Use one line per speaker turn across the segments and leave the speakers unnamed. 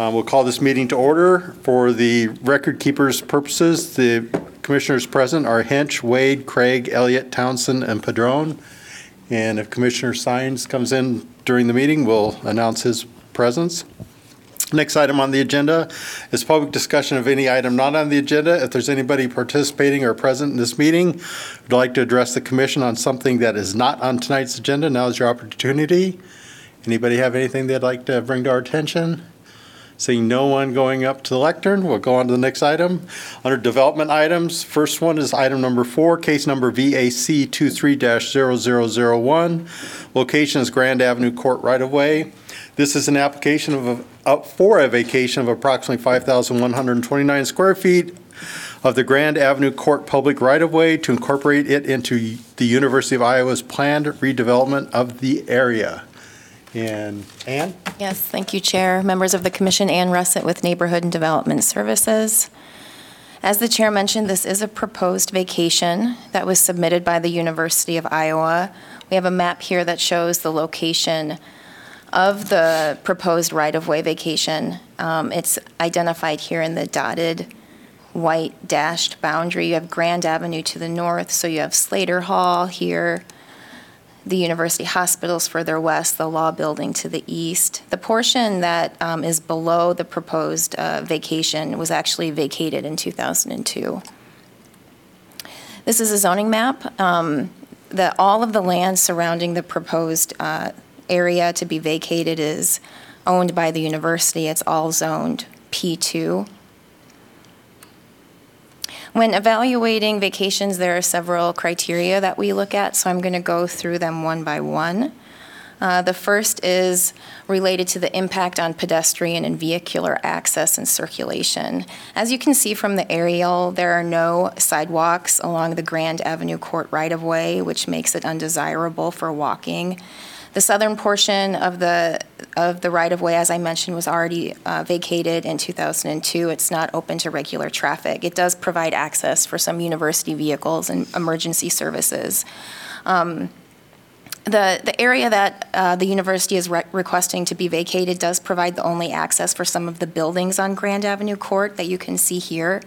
Uh, We'll call this meeting to order. For the record keeper's purposes, the commissioners present are Hensch, Wade, Craig, Elliott, Townsend, and Padron. And if Commissioner Signs comes in during the meeting, we'll announce his presence. Next item on the agenda is public discussion of any item not on the agenda. If there's anybody participating or present in this meeting who'd like to address the commission on something that is not on tonight's agenda, now is your opportunity. Anybody have anything they'd like to bring to our attention? Seeing no one going up to the lectern, we'll go on to the next item. Under development items, first one is item number four, case number VAC 23-0001. Location is Grand Avenue Court right-of-way. This is an application of, a- up for a vacation of approximately 5,129 square feet of the Grand Avenue Court public right-of-way to incorporate it into the University of Iowa's planned redevelopment of the area. And Anne?
Yes, thank you, Chair. Members of the Commission, Anne Russett with Neighborhood and Development Services. As the Chair mentioned, this is a proposed vacation that was submitted by the University of Iowa. We have a map here that shows the location of the proposed right-of-way vacation. Um, It's identified here in the dotted white dashed boundary. You have Grand Avenue to the north, so you have Slater Hall here, the University Hospitals further west, the Law Building to the east. The portion that um, is below the proposed uh, vacation was actually vacated in 2002. This is a zoning map. um, The, all of the land surrounding the proposed uh, area to be vacated is owned by the university. It's all zoned P2. When evaluating vacations, there are several criteria that we look at, so I'm going to go through them one by one. Uh, The first is related to the impact on pedestrian and vehicular access and circulation. As you can see from the aerial, there are no sidewalks along the Grand Avenue Court right-of-way, which makes it undesirable for walking. The southern portion of the, of the right-of-way, as I mentioned, was already uh, vacated in 2002. It's not open to regular traffic. It does provide access for some university vehicles and emergency services. Um, The, the area that uh, the university is re- requesting to be vacated does provide the only access for some of the buildings on Grand Avenue Court that you can see here.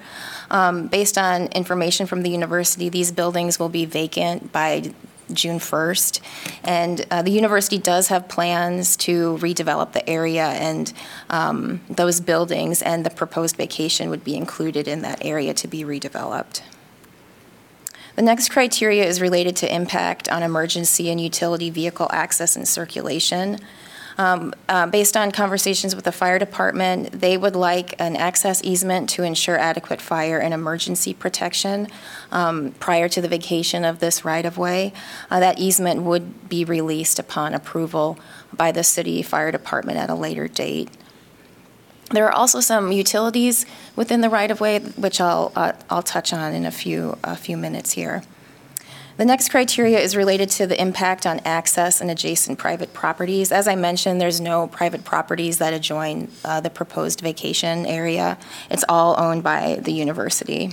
Um, Based on information from the university, these buildings will be vacant by June 1st. And uh, the university does have plans to redevelop the area and um, those buildings, and the proposed vacation would be included in that area to be redeveloped. The next criteria is related to impact on emergency and utility vehicle access and circulation. Um, uh, Based on conversations with the fire department, they would like an access easement to ensure adequate fire and emergency protection um, prior to the vacation of this right-of-way. Uh, That easement would be released upon approval by the city fire department at a later date. There are also some utilities within the right-of-way, which I'll, uh, I'll touch on in a few, a few minutes here. The next criteria is related to the impact on access and adjacent private properties. As I mentioned, there's no private properties that adjoin uh, the proposed vacation area. It's all owned by the university.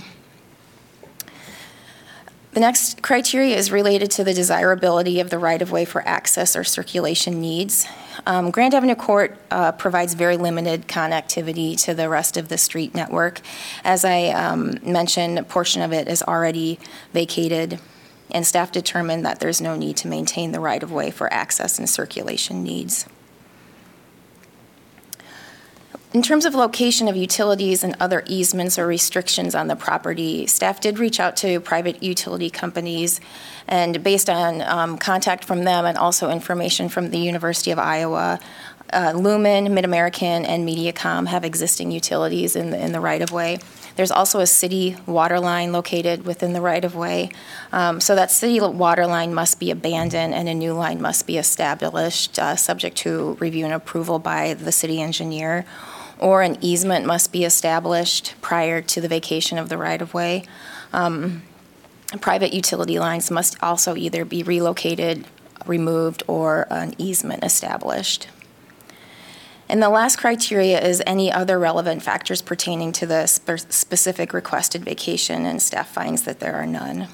The next criteria is related to the desirability of the right-of-way for access or circulation needs. Um, Grand Avenue Court uh, provides very limited connectivity to the rest of the street network. As I um, mentioned, a portion of it is already vacated, and staff determined that there's no need to maintain the right-of-way for access and circulation needs. In terms of location of utilities and other easements or restrictions on the property, staff did reach out to private utility companies, and based on um, contact from them and also information from the University of Iowa, uh, Lumen, MidAmerican, and Mediacom have existing utilities in the, in the right-of-way. There's also a city water line located within the right-of-way. Um, So that city water line must be abandoned and a new line must be established, uh, subject to review and approval by the city engineer. Or an easement must be established prior to the vacation of the right-of-way. Um, Private utility lines must also either be relocated, removed, or an easement established. And the last criteria is any other relevant factors pertaining to the spe- specific requested vacation, and staff finds that there are none.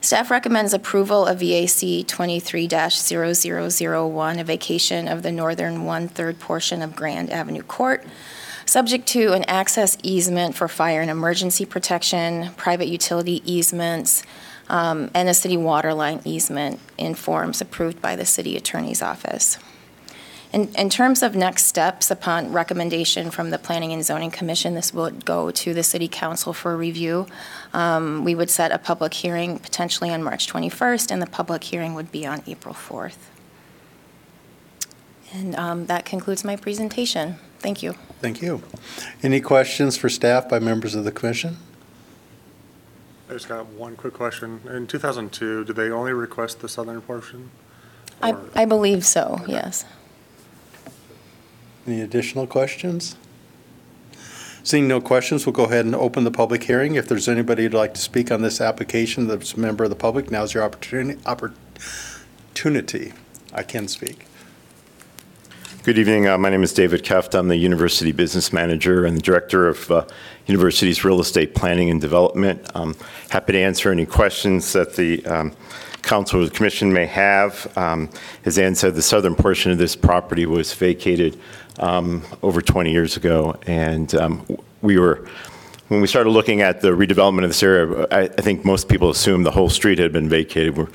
Staff recommends approval of VAC 23-0001, a vacation of the northern one-third portion of Grand Avenue Court, subject to an access easement for fire and emergency protection, private utility easements, um, and a city water line easement in forms approved by the city attorney's office. In, in terms of next steps, upon recommendation from the Planning and Zoning Commission, this would go to the city council for review. Um, We would set a public hearing potentially on March 21st, and the public hearing would be on April 4th. And um, that concludes my presentation. Thank you.
Thank you. Any questions for staff by members of the commission?
I just got one quick question. In 2002, did they only request the southern portion?
I,
Or-
I believe so, yes.
Any additional questions? Seeing no questions, we'll go ahead and open the public hearing. If there's anybody who'd like to speak on this application that's a member of the public, now's your opportunity. Opportunity. I can speak.
Good evening. Uh, My name is David Kieft. I'm the University Business Manager and the Director of uh, University's Real Estate Planning and Development. Um, Happy to answer any questions that the um, council or the commission may have. Um, As Anne said, the southern portion of this property was vacated um, over 20 years ago, and um, we were when we started looking at the redevelopment of this area, I, I think most people assumed the whole street had been vacated. We're,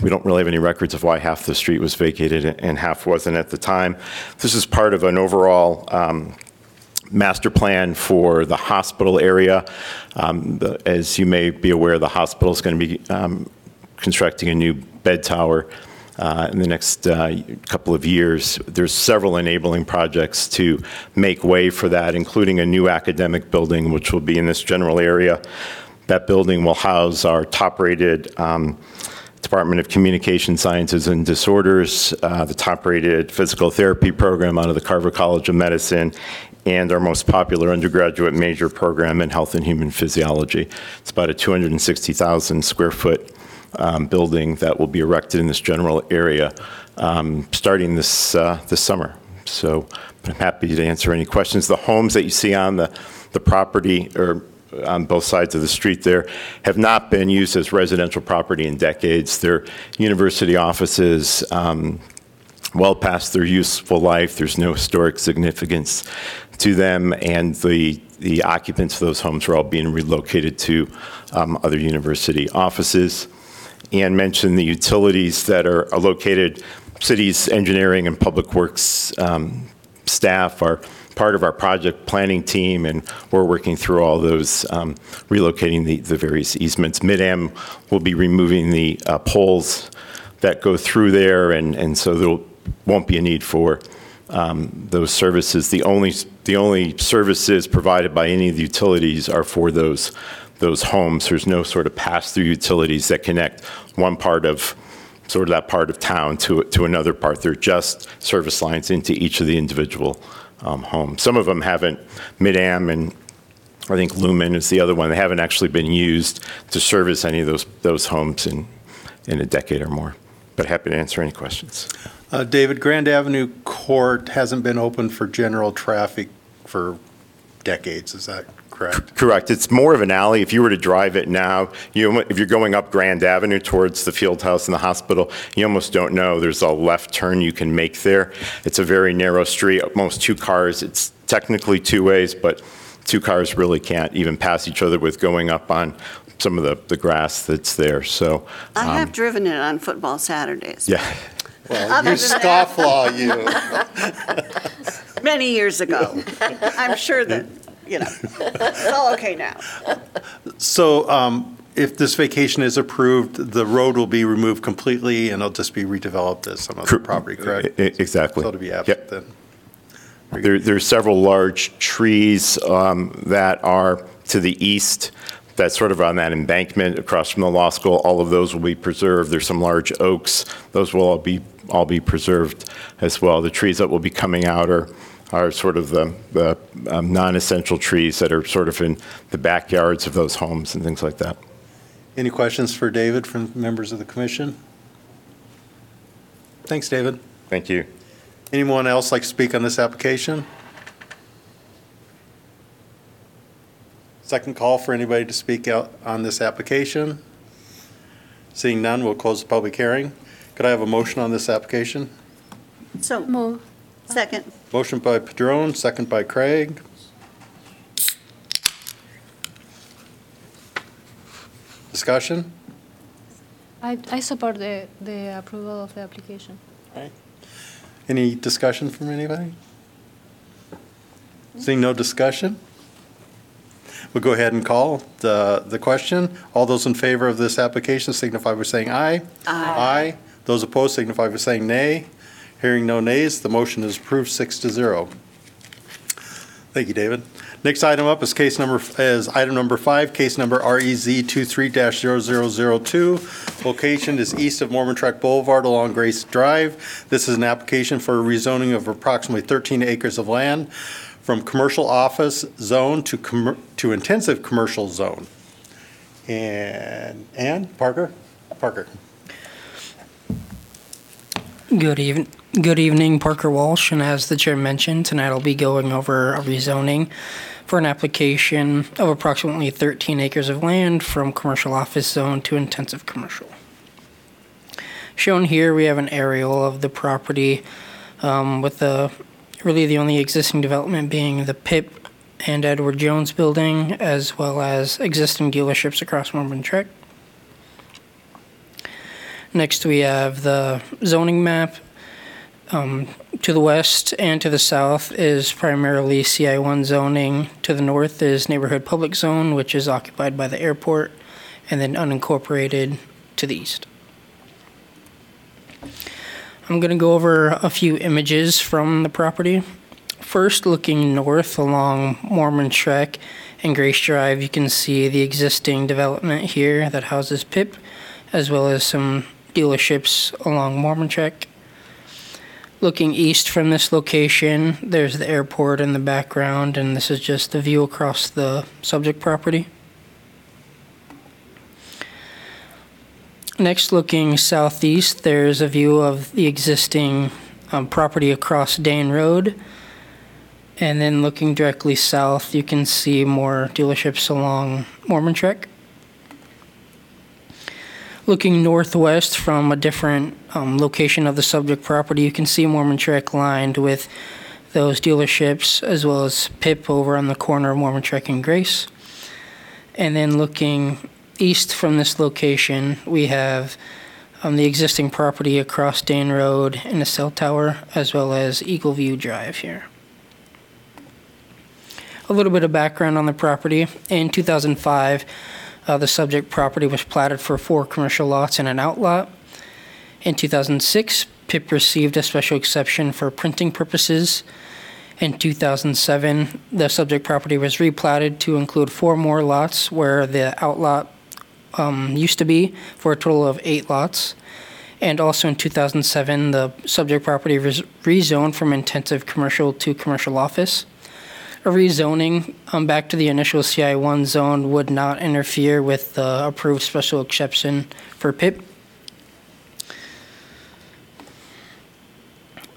we don't really have any records of why half the street was vacated and half wasn't at the time. This is part of an overall um, master plan for the hospital area. Um, the, as you may be aware, the hospital is going to be um, constructing a new bed tower uh, in the next uh, couple of years. There's several enabling projects to make way for that, including a new academic building, which will be in this general area. That building will house our top-rated um, Department of Communication Sciences and Disorders, uh, the top-rated physical therapy program out of the Carver College of Medicine, and our most popular undergraduate major program in health and human physiology. It's about a 260,000 square foot um, building that will be erected in this general area um, starting this, uh, this summer. So I'm happy to answer any questions. The homes that you see on the, the property or on both sides of the street there have not been used as residential property in decades. They're university offices, um, well past their useful life. There's no historic significance to them, and the the occupants of those homes are all being relocated to um, other university offices. Anne mentioned the utilities that are located, cities, engineering, and public works um, staff are part of our project planning team, and we're working through all those, um, relocating the, the various easements. Mid-Am will be removing the uh, poles that go through there, and, and so there won't be a need for um, those services. The only, the only services provided by any of the utilities are for those, those homes. There's no sort of pass-through utilities that connect one part of, sort of that part of town to, to another part. They're just service lines into each of the individual um, homes. Some of them haven't, Mid-Am and I think Lumen is the other one, they haven't actually been used to service any of those, those homes in, in a decade or more. But happy to answer any questions.
Uh, David, Grand Avenue Court hasn't been open for general traffic for decades, is that correct?
Correct. It's more of an alley. If you were to drive it now, you, if you're going up Grand Avenue towards the field house and the hospital, you almost don't know there's a left turn you can make there. It's a very narrow street, most two cars. It's technically two ways, but two cars really can't even pass each other with going up on some of the, the grass that's there. So,
I have um, driven it on football Saturdays.
yeah.
Well,
Other
you
than that-
scofflaw, you.
Many years ago. I'm sure that, you know, it's all okay now.
So um, if this vacation is approved, the road will be removed completely and it'll just be redeveloped as some other property, correct?
E- e- Exactly.
So it'll be
Yep.
absent then.
There, there's several large trees um, that are to the east, that's sort of on that embankment across from the law school. All of those will be preserved. There's some large oaks. Those will all be, all be preserved as well. The trees that will be coming out are, are sort of the, the um, non-essential trees that are sort of in the backyards of those homes and things like that.
Any questions for David from members of the commission? Thanks, David.
Thank you.
Anyone else like to speak on this application? Second call for anybody to speak out on this application. Seeing none, we'll close the public hearing. Could I have a motion on this application?
So,
Move.
Second.
Motion by Padron, second by Craig. Discussion?
I, I support the, the approval of the application.
Any discussion from anybody? Seeing no discussion? We'll go ahead and call the, the question. All those in favor of this application signify by saying aye. Aye. Those opposed signify by saying nay. Hearing no nays, the motion is approved six to zero. Thank you, David. Next item up is case number, is item number five, case number REZ 23-0002. Location is east of Mormon Trek Boulevard along Grace Drive. This is an application for a rezoning of approximately 13 acres of land from commercial office zone to, commer- to intensive commercial zone. And, Anne, Parker? Parker.
Good even, good evening, Parker Walz, and as the chair mentioned, tonight I'll be going over a rezoning for an application of approximately 13 acres of land from commercial office zone to intensive commercial. Shown here, we have an aerial of the property um, with the, really the only existing development being the PIP and Edward Jones building, as well as existing dealerships across Mormon Trek. Next, we have the zoning map. Um, To the west and to the south is primarily CI1 zoning. To the north is neighborhood public zone, which is occupied by the airport, and then unincorporated to the east. I'm going to go over a few images from the property. First, looking north along Mormon Trek and Grace Drive, you can see the existing development here that houses PIP, as well as some dealerships along Mormon Trek. Looking east from this location, there's the airport in the background, and this is just the view across the subject property. Next, looking southeast, there's a view of the existing um, property across Dane Road. And then looking directly south, you can see more dealerships along Mormon Trek. Looking northwest from a different um, location of the subject property, you can see Mormon Trek lined with those dealerships as well as PIP over on the corner of Mormon Trek and Grace. And then looking east from this location, we have um, the existing property across Dane Road and the cell tower, as well as Eagle View Drive here. A little bit of background on the property. In 2005, uh, the subject property was platted for four commercial lots and an outlot. In 2006, PIP received a special exception for printing purposes. In 2007, the subject property was replatted to include four more lots where the outlot um, used to be, for a total of eight lots. And also in 2007, the subject property was rezoned from intensive commercial to commercial office. A rezoning um, back to the initial CI1 zone would not interfere with the approved special exception for PIP.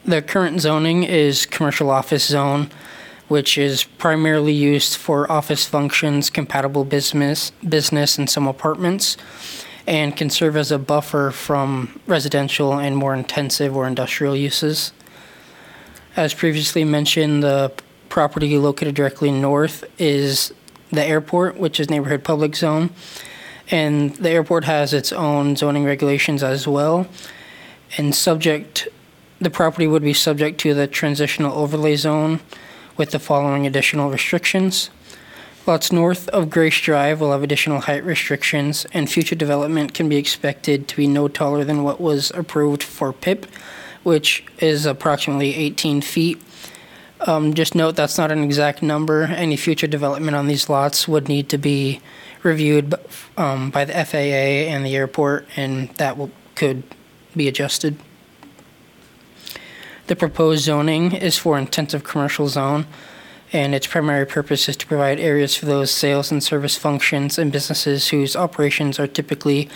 The current zoning is commercial office zone, which is primarily used for office functions, compatible business, business, and some apartments, and can serve as a buffer from residential and more intensive or industrial uses. As previously mentioned, the property located directly north is the airport, which is neighborhood public zone. And the airport has its own zoning regulations as well. And subject, the property would be subject to the transitional overlay zone with the following additional restrictions. Lots north of Grace Drive will have additional height restrictions, and future development can be expected to be no taller than what was approved for PIP, which is approximately 18 feet. Um, just note that's not an exact number. Any future development on these lots would need to be reviewed um, by the FAA and the airport, and that will, could be adjusted. The proposed zoning is for intensive commercial zone, and its primary purpose is to provide areas for those sales and service functions and businesses whose operations are typically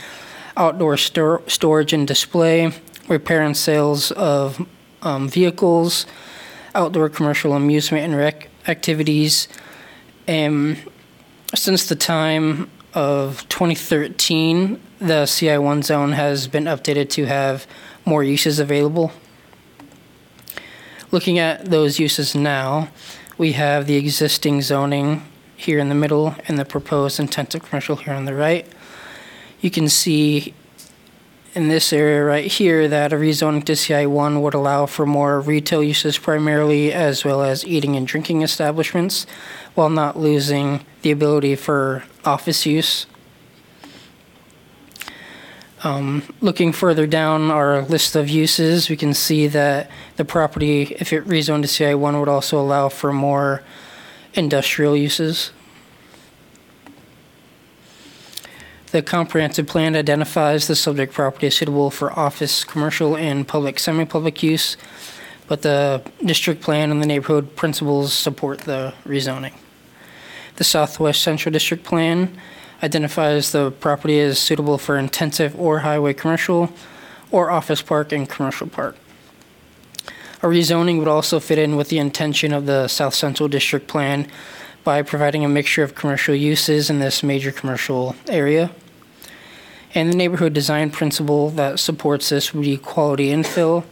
outdoor stor- storage and display, repair and sales of um, vehicles, outdoor commercial amusement and rec activities. And since the time of 2013, the CI1 zone has been updated to have more uses available. Looking at those uses now, we have the existing zoning here in the middle and the proposed intensive commercial here on the right. You can see in this area right here that a rezoning to CI1 would allow for more retail uses primarily as well as eating and drinking establishments while not losing the ability for office use. Um, Looking further down our list of uses, we can see that the property, if it rezoned to CI1, would also allow for more industrial uses. The comprehensive plan identifies the subject property as suitable for office, commercial, and public, semi-public use, but the district plan and the neighborhood principles support the rezoning. The Southwest Central District Plan identifies the property as suitable for intensive or highway commercial, or office park and commercial park. A rezoning would also fit in with the intention of the South Central District Plan by providing a mixture of commercial uses in this major commercial area. And the neighborhood design principle that supports this would be quality infill.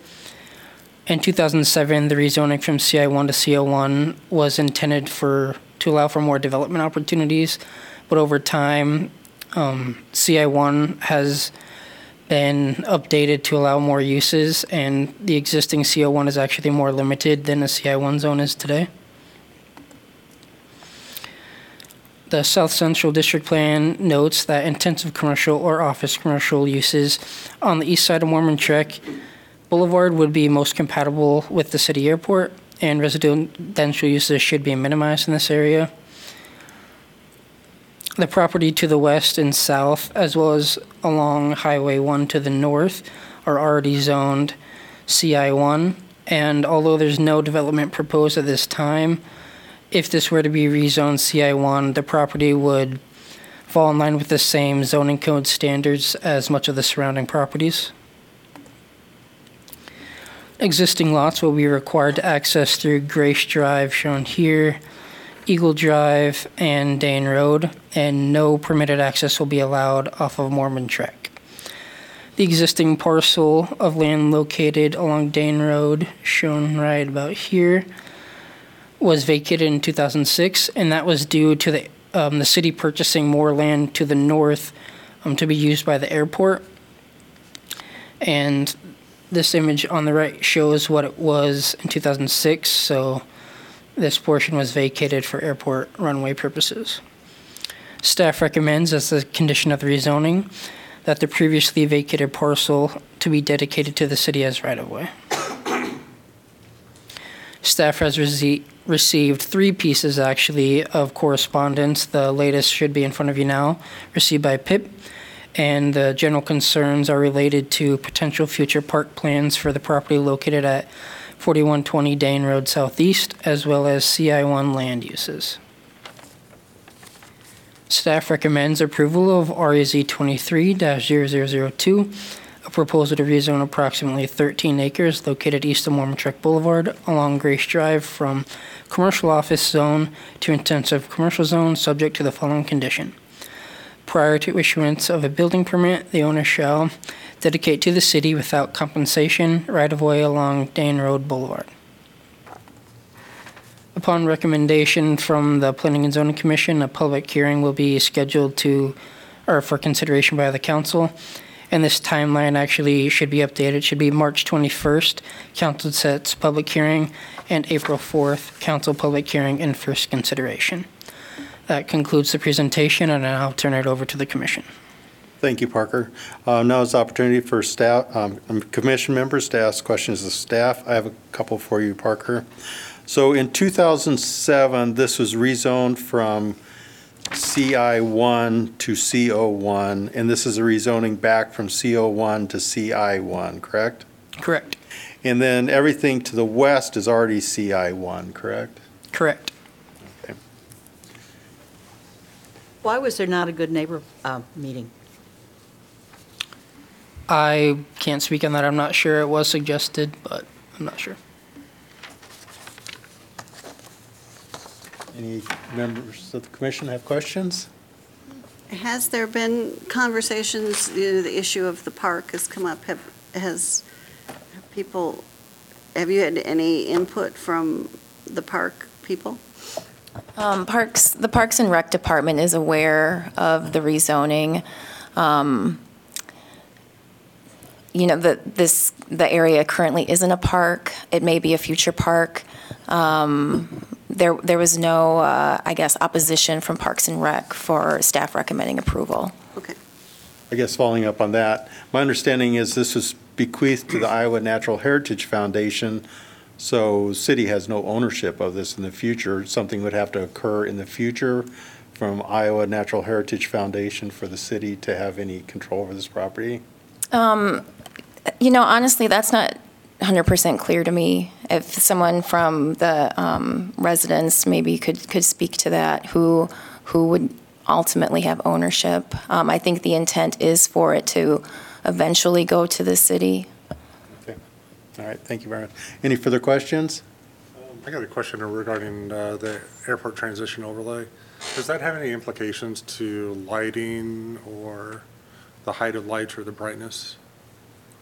In 2007, the rezoning from CI1 to CO1 was intended for, to allow for more development opportunities, but over time, um, CI1 has been updated to allow more uses, and the existing CO1 is actually more limited than the CI1 zone is today. The South Central District Plan notes that intensive commercial or office commercial uses on the east side of Mormon Trek Boulevard would be most compatible with the city airport, and residential uses should be minimized in this area. The property to the west and south, as well as along Highway 1 to the north, are already zoned CI1, and although there's no development proposed at this time, if this were to be rezoned CI1, the property would fall in line with the same zoning code standards as much of the surrounding properties. Existing lots will be required to access through Grace Drive, shown here, Eagle Drive, and Dane Road, and no permitted access will be allowed off of Mormon Trek. The existing parcel of land located along Dane Road, shown right about here, was vacated in 2006, and that was due to the, um, the city purchasing more land to the north um, to be used by the airport. And this image on the right shows what it was in 2006, so this portion was vacated for airport runway purposes. Staff recommends, as a condition of the rezoning, that the previously vacated parcel to be dedicated to the city as right-of-way. Staff has rece- received three pieces, actually, of correspondence. The latest should be in front of you now, received by PIP. And the general concerns are related to potential future park plans for the property located at 4120 Dane Road Southeast, as well as CI1 land uses. Staff recommends approval of REZ 23-0002, a proposal to rezone approximately 13 acres located east of Mormon Trek Boulevard along Grace Drive from commercial office zone to intensive commercial zone, subject to the following condition. Prior to issuance of a building permit, the owner shall dedicate to the city without compensation right-of-way along Dane Road Boulevard. Upon recommendation from the Planning and Zoning Commission, a public hearing will be scheduled to, or for consideration by the council. And this timeline actually should be updated, It should be March 21st, council sets public hearing, and April 4th, council public hearing and first consideration. That concludes the presentation, and I'll turn it over to the commission.
Thank you, Parker. Uh, Now is the opportunity for staff, um, um, commission members to ask questions of staff. I have a couple for you, Parker. So in 2007, this was rezoned from CI1 to CO1, and this is a rezoning back from CO1 to CI1, correct?
Correct.
And then everything to the west is already CI1, correct?
Correct.
Why was there not a good neighbor uh, meeting?
I can't speak on that. I'm not sure. It was suggested, but I'm not sure.
Any members of the commission have questions?
Has there been conversations, you know, the issue of the park has come up, have, has have people, have you had any input from the park people?
Um, Parks, the Parks and Rec Department is aware of the rezoning. Um, You know, the, this, the area currently isn't a park. It may be a future park. Um, There, there was no, uh, I guess, opposition from Parks and Rec for staff recommending approval.
Okay.
I guess following up on that, my understanding is this was bequeathed to the Iowa Natural Heritage Foundation, so city has no ownership of this in the future. Something would have to occur in the future from Iowa Natural Heritage Foundation for the city to have any control over this property?
You know, honestly, that's not 100% clear to me. If someone from the um, residents maybe could, could speak to that, who, who would ultimately have ownership. Um, I think the intent is for it to eventually go to the city.
Okay. All right, thank you very much. Any further questions?
I got a question regarding uh, the airport transition overlay. Does that have any implications to lighting or the height of lights or the brightness?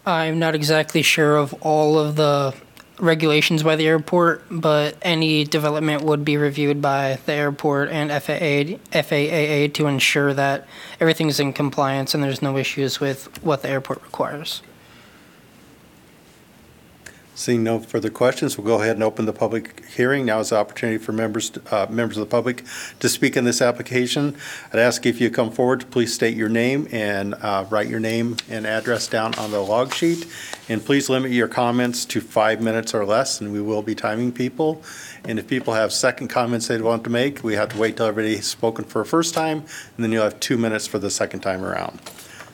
I'm not exactly sure of all of the regulations by the airport, but any development would be reviewed by the airport and FAA, FAA to ensure that everything's in compliance and there's no issues with what the airport requires.
Seeing no further questions, we'll go ahead and open the public hearing. Now is the opportunity for members, uh, members of the public to speak in this application. I'd ask if you come forward, to please state your name and uh, write your name and address down on the log sheet. And please limit your comments to five minutes or less, and we will be timing people. And if people have second comments they'd want to make, we have to wait till everybody's spoken for a first time, and then you'll have two minutes for the second time around.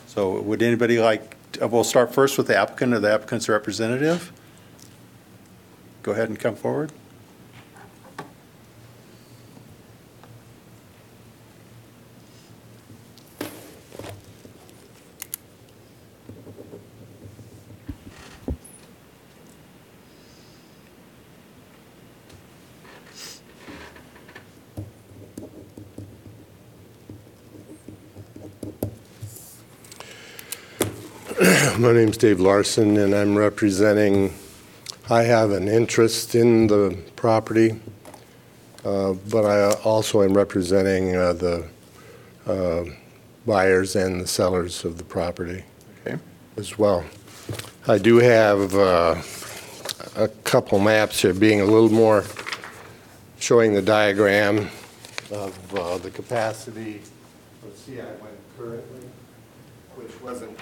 So would anybody like, uh, we'll start first with the applicant or the applicant's representative. Go ahead and come forward.
My name's Dave Larson, and I'm representing, I have an interest in the property, uh, but I also am representing uh, the uh, buyers and the sellers of the property
Okay.
as well. I do have uh, a couple maps here, being a little more, showing the diagram of uh, the capacity of CI1 currently, which wasn't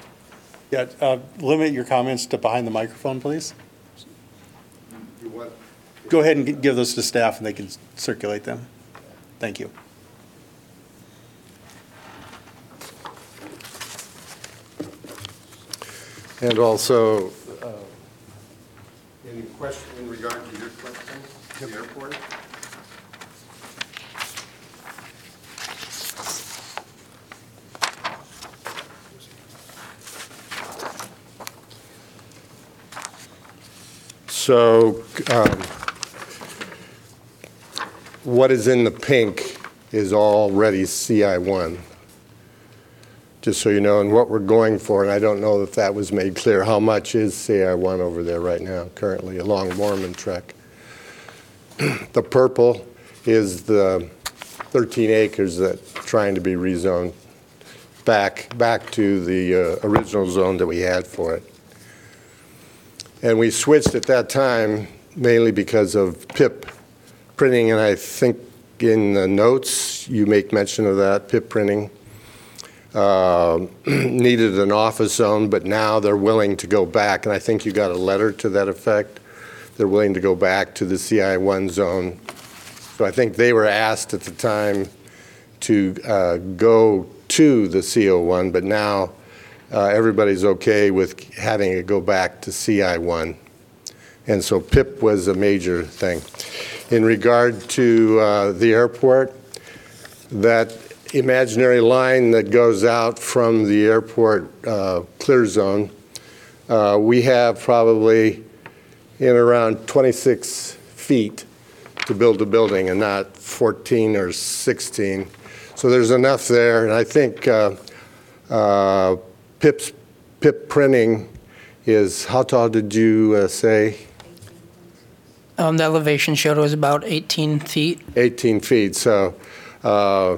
Yeah, uh, limit your comments to behind the microphone, please.
You want,
Go ahead and gi- give those to staff and they can circulate them. Thank you.
and also, uh, any question in regard to your question, to the airport? So, um, what is in the pink is already CI1 just so you know, and what we're going for, and I don't know if that was made clear, how much is CI1 over there right now, currently, along Mormon Trek? The purple is the 13 acres that trying to be rezoned back, back to the uh, original zone that we had for it. And we switched at that time mainly because of PIP printing, and I think in the notes, you make mention of that, PIP printing uh, needed an office zone, but now they're willing to go back, and I think you got a letter to that effect. They're willing to go back to the CI1 zone. So I think they were asked at the time to uh, go to the CO1, but now uh, everybody's okay with having it go back to CI1. And so PIP was a major thing. In regard to uh, the airport, that imaginary line that goes out from the airport uh, clear zone, uh, we have probably in around 26 feet to build a building and not 14 or 16. So there's enough there, and I think uh, uh, Pip's, Pip Printing is, how tall did you uh, say?
Um, the elevation showed it was about 18 feet.
18 feet, so uh,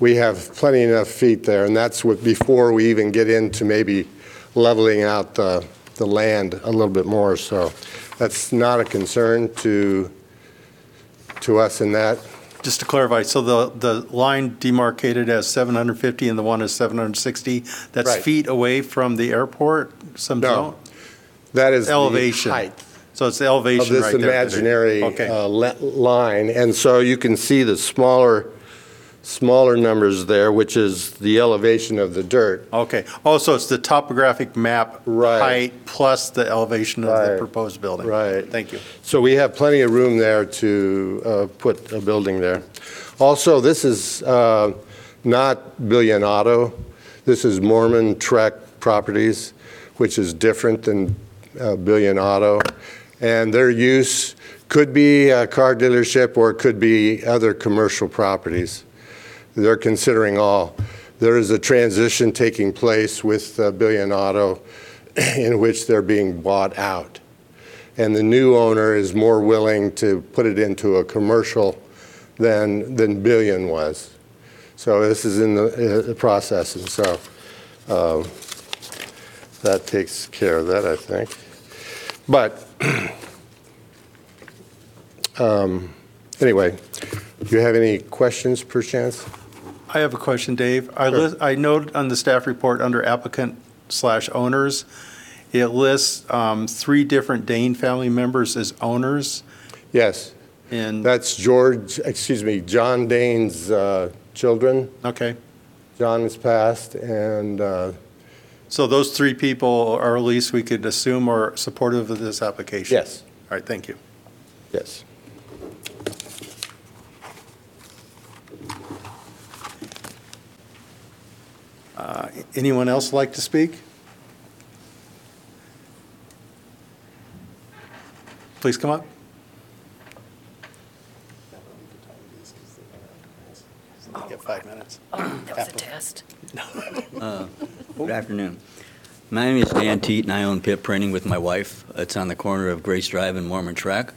we have plenty enough feet there, and that's what, before we even get into maybe leveling out the, the land a little bit more, so that's not a concern to, to us in that.
Just to clarify, so the, the line demarcated as 750 and the one is 760, that's
Right.
feet away from the airport? Some
No,
zone?
That is the
Elevation.
height
So it's the
of
elevation
this
right there.
imaginary
Okay.
uh, le- line, and so you can see the smaller, smaller numbers there, which is the elevation of the dirt.
Okay. Oh, so it's the topographic map
Right.
height plus the elevation of the
Right.
proposed building?
Right.
Thank you.
So we have plenty of room there to uh, put a building there. Also, this is uh, not Billion Auto. This is Mormon Trek Properties, which is different than uh, Billion Auto. And their use could be a car dealership or it could be other commercial properties. They're considering all. There is a transition taking place with uh, Billion Auto in which they're being bought out and the new owner is more willing to put it into a commercial than, than Billion was. So this is in the, uh, the process, and so um, that takes care of that, I think. But, um, anyway, do you have any questions perchance?
I have a question, Dave. I
Sure.
I note on the staff report under applicant slash owners, it lists um, three different Dane family members as owners.
Yes,
And,
that's George, excuse me, John Dane's uh, children.
okay.
John has passed, and uh,
So those three people, or at least we could assume, are supportive of this application?
yes,
All right, thank you.
yes.
Uh, Anyone else like to speak? Please come up. Get five minutes.
That was a test. Good afternoon. My name is Dan Teet, and I own Pip Printing with my wife. It's on the corner of Grace Drive and Mormon Trek.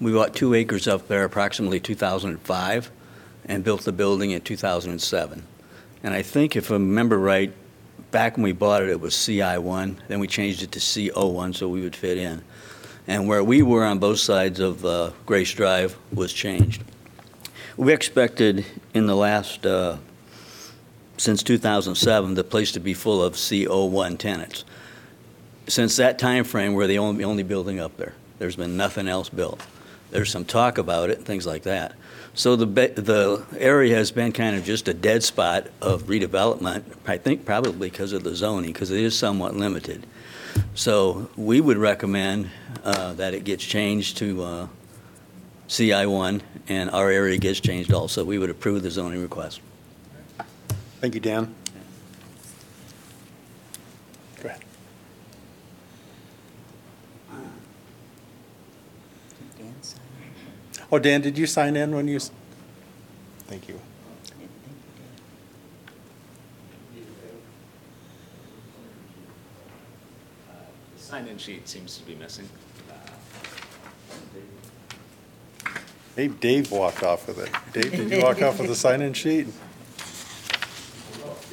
We bought two acres up there approximately 2005 and built the building in 2007. And I think if I remember right, back when we bought it, it was CI1, then we changed it to CO1 so we would fit in. And where we were on both sides of uh, Grace Drive was changed. We expected in the last, uh, since 2007, the place to be full of CO1 tenants. Since that time frame, we're the only, only building up there. There's been nothing else built. There's some talk about it, things like that. So the, the area has been kind of just a dead spot of redevelopment, I think probably because of the zoning, because it is somewhat limited. So we would recommend uh, that it gets changed to uh, CI1, and our area gets changed also. We would approve the zoning request.
Thank you, Dan. Go ahead. Oh, Dan, did you sign in when you? s- Thank you.
Sign-in sheet seems to be missing.
Hey, Dave walked off with it. Dave, did you walk off with the sign-in sheet?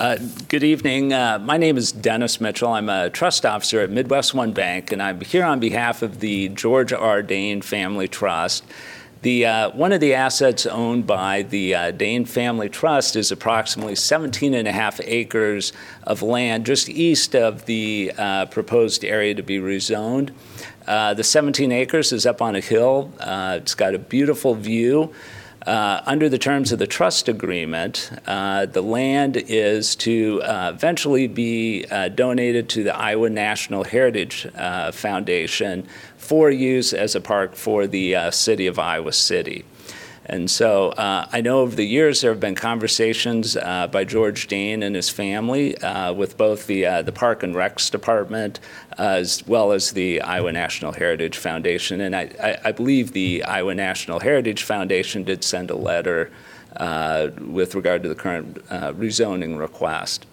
Uh, Good evening. Uh, My name is Dennis Mitchell. I'm a trust officer at Midwest One Bank, and I'm here on behalf of the George R. Dane Family Trust. The, uh, one of the assets owned by the uh, Dane Family Trust is approximately 17 and a half acres of land just east of the uh, proposed area to be rezoned. Uh, The 17 acres is up on a hill. Uh, It's got a beautiful view Uh, Under the terms of the trust agreement, uh, the land is to uh, eventually be uh, donated to the Iowa National Heritage uh, Foundation for use as a park for the city of Iowa City. And so uh, I know over the years there have been conversations uh, by George Dane and his family uh, with both the uh, the Park and Recs Department as well as the Iowa Natural Heritage Foundation. And I, I, I believe the Iowa Natural Heritage Foundation did send a letter uh, with regard to the current uh, rezoning request.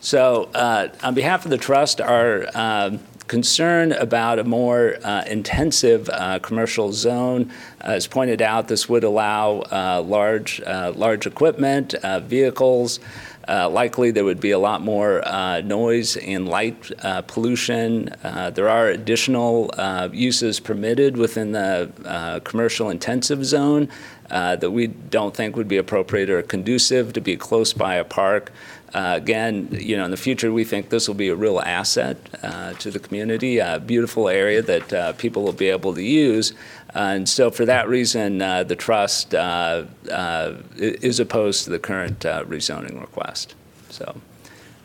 So uh, on behalf of the trust, our um, concern about a more uh, intensive uh, commercial zone. As pointed out, this would allow uh, large, uh, large equipment, uh, vehicles. Uh, likely, there would be a lot more uh, noise and light uh, pollution. Uh, there are additional uh, uses permitted within the uh, commercial intensive zone uh, that we don't think would be appropriate or conducive to be close by a park. Uh, Again, you know, in the future, we think this will be a real asset uh, to the community, a beautiful area that uh, people will be able to use. And so for that reason, uh, the trust uh, uh, is opposed to the current uh, rezoning request. So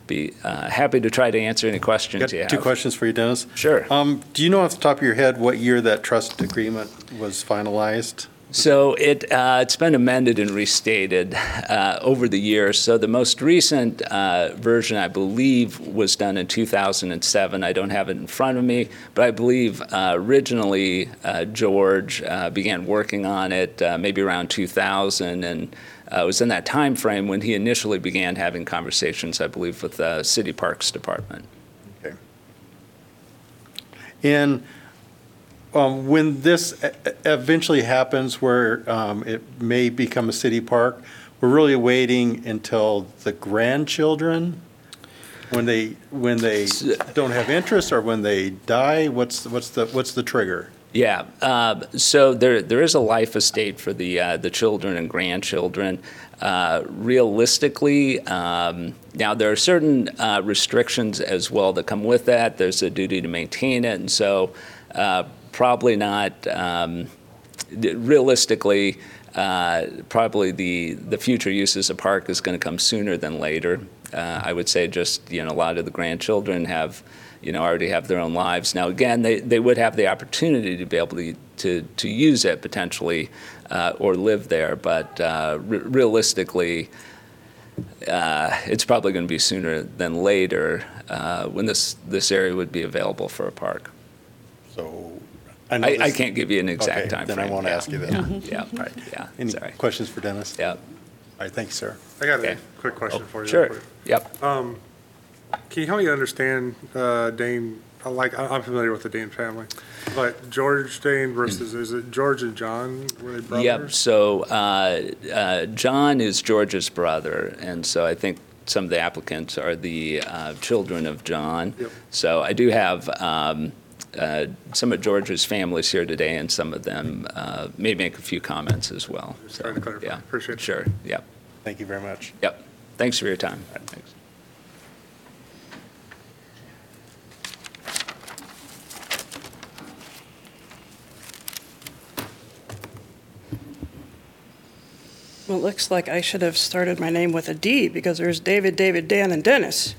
be uh, happy to try to answer any questions
Got
you have.
two questions for you, Dennis.
Sure.
Um, Do you know off the top of your head what year that trust agreement was finalized?
So it, uh, it's been amended and restated uh, over the years. So the most recent uh, version, I believe, was done in 2007. I don't have it in front of me, but I believe uh, originally uh, George uh, began working on it maybe around 2000, and it was in that time frame when he initially began having conversations, I believe, with the City Parks Department. Okay.
And um, when this eventually happens where um, it may become a city park, we're really waiting until the grandchildren, when they, when they don't have interest or when they die? What's, what's the, what's the trigger?
Yeah, uh, so there, there is a life estate for the, uh, the children and grandchildren. Uh, realistically, um, now there are certain uh, restrictions as well that come with that. There's a duty to maintain it, and so uh, probably not, um, realistically, uh, probably the, the future use of park is going to come sooner than later. Uh, I would say just, you know, a lot of the grandchildren have, you know, already have their own lives. Now, again, they, they would have the opportunity to be able to, to, to use it potentially uh, or live there, but uh, re- realistically, uh, it's probably going to be sooner than later uh, when this, this area would be available for a park.
So. Know
I, I
this-
can't give you an exact
Okay,
time
then I
frame.
won't
Yeah.
ask you then.
Yeah, right, yeah,
Any
sorry.
questions for Dennis?
Yeah.
All right, thanks, sir.
I got
Okay.
a quick question for you.
Sure, yep.
Can you help me understand uh, Dane, uh, like, I- I'm familiar with the Dane family, but George Dane versus, is it George and John, were they brothers?
Yep, so uh, uh, John is George's brother, and so I think some of the applicants are the uh, children of John.
Yep.
So I do have um, uh, some of George's families here today, and some of them uh, may make a few comments as well.
Just
So,
trying to clarify.
yeah,
Appreciate it.
Sure, yep,
Thank you very much.
yep. Thanks for your time. Thanks.
Well, it looks like I should have started my name with a D because there's David, David, Dan, and Dennis.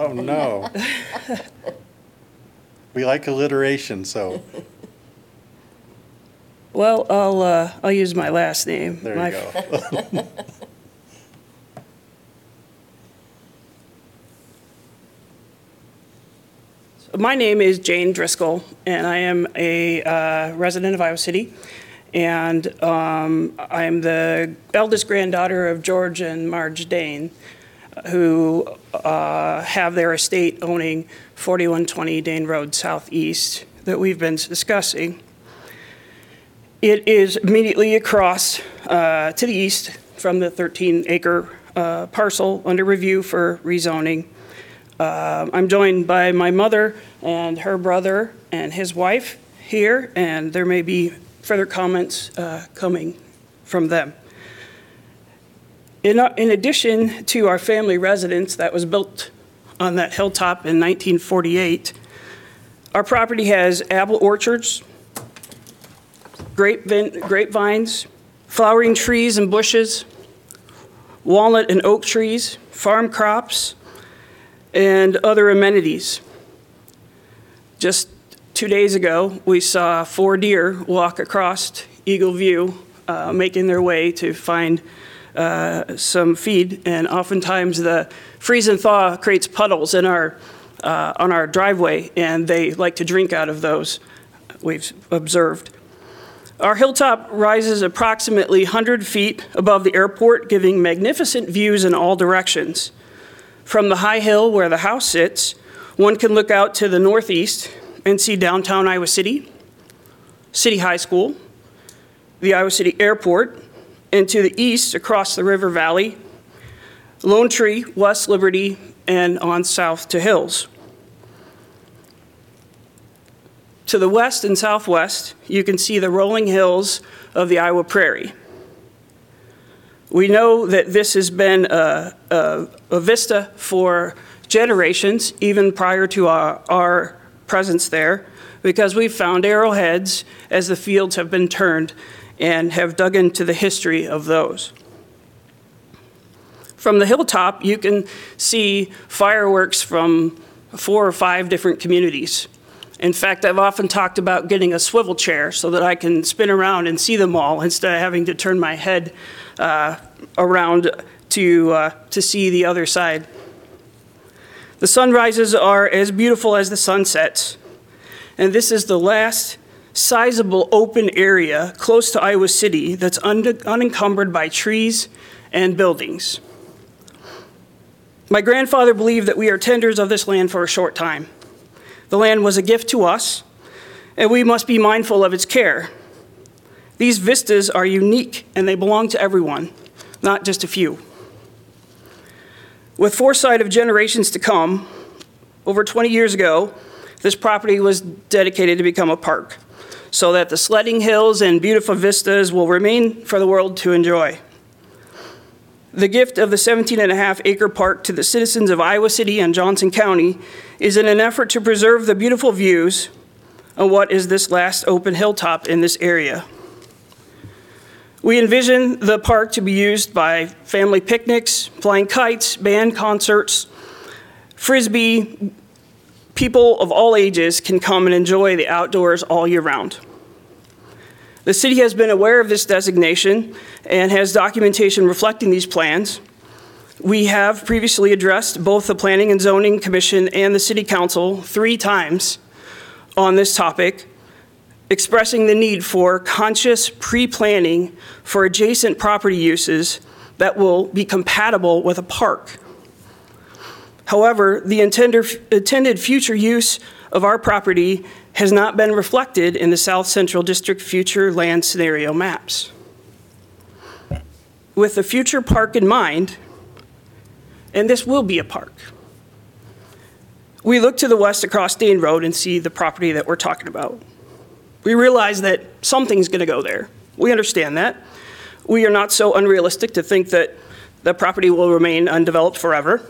Oh, no. We like alliteration, so
Well, I'll, uh, I'll use my last name.
there
My-
you go.
My name is Jane Driscoll, and I am a uh, resident of Iowa City. And um, I am the eldest granddaughter of George and Marge Dane, who uh, have their estate owning 4120 Dane Road Southeast that we've been discussing. It is immediately across uh, to the east from the 13-acre parcel under review for rezoning. Uh, I'm joined by my mother and her brother and his wife here, and there may be further comments uh, coming from them. In in addition to our family residence that was built on that hilltop in 1948, our property has apple orchards, grape vine- grapevines, flowering trees and bushes, walnut and oak trees, farm crops, and other amenities. Just two days ago, we saw four deer walk across Eagle View, uh, making their way to find uh, some feed, and oftentimes the freeze and thaw creates puddles in our, uh, on our driveway, and they like to drink out of those, we've observed. Our hilltop rises approximately 100 feet above the airport, giving magnificent views in all directions. From the high hill where the house sits, one can look out to the northeast and see downtown Iowa City, City High School, the Iowa City Airport, and to the east across the River Valley, Lone Tree, West Liberty, and on south to Hills. To the west and southwest, you can see the rolling hills of the Iowa Prairie. We know that this has been a, a, a vista for generations, even prior to our, our presence there, because we've found arrowheads as the fields have been turned and have dug into the history of those. From the hilltop, you can see fireworks from four or five different communities. In fact, I've often talked about getting a swivel chair so that I can spin around and see them all instead of having to turn my head uh, around to, uh, to see the other side. The sunrises are as beautiful as the sunsets, and this is the last sizable open area close to Iowa City that's un- unencumbered by trees and buildings. My grandfather believed that we are tenders of this land for a short time. The land was a gift to us, and we must be mindful of its care. These vistas are unique and they belong to everyone, not just a few. With foresight of generations to come, over 20 years ago, this property was dedicated to become a park so that the sledding hills and beautiful vistas will remain for the world to enjoy. The gift of the 17 and a half acre park to the citizens of Iowa City and Johnson County is in an effort to preserve the beautiful views on what is this last open hilltop in this area. We envision the park to be used by family picnics, flying kites, band concerts, frisbee. People of all ages can come and enjoy the outdoors all year round. The city has been aware of this designation and has documentation reflecting these plans. We have previously addressed both the Planning and Zoning Commission and the City Council three times on this topic, expressing the need for conscious pre-planning for adjacent property uses that will be compatible with a park. However, the intended, future use of our property has not been reflected in the South Central District future land scenario maps. With the future park in mind, and this will be a park, we look to the west across Dane Road and see the property that we're talking about. We realize that something's going to go there. We understand that. We are not so unrealistic to think that the property will remain undeveloped forever.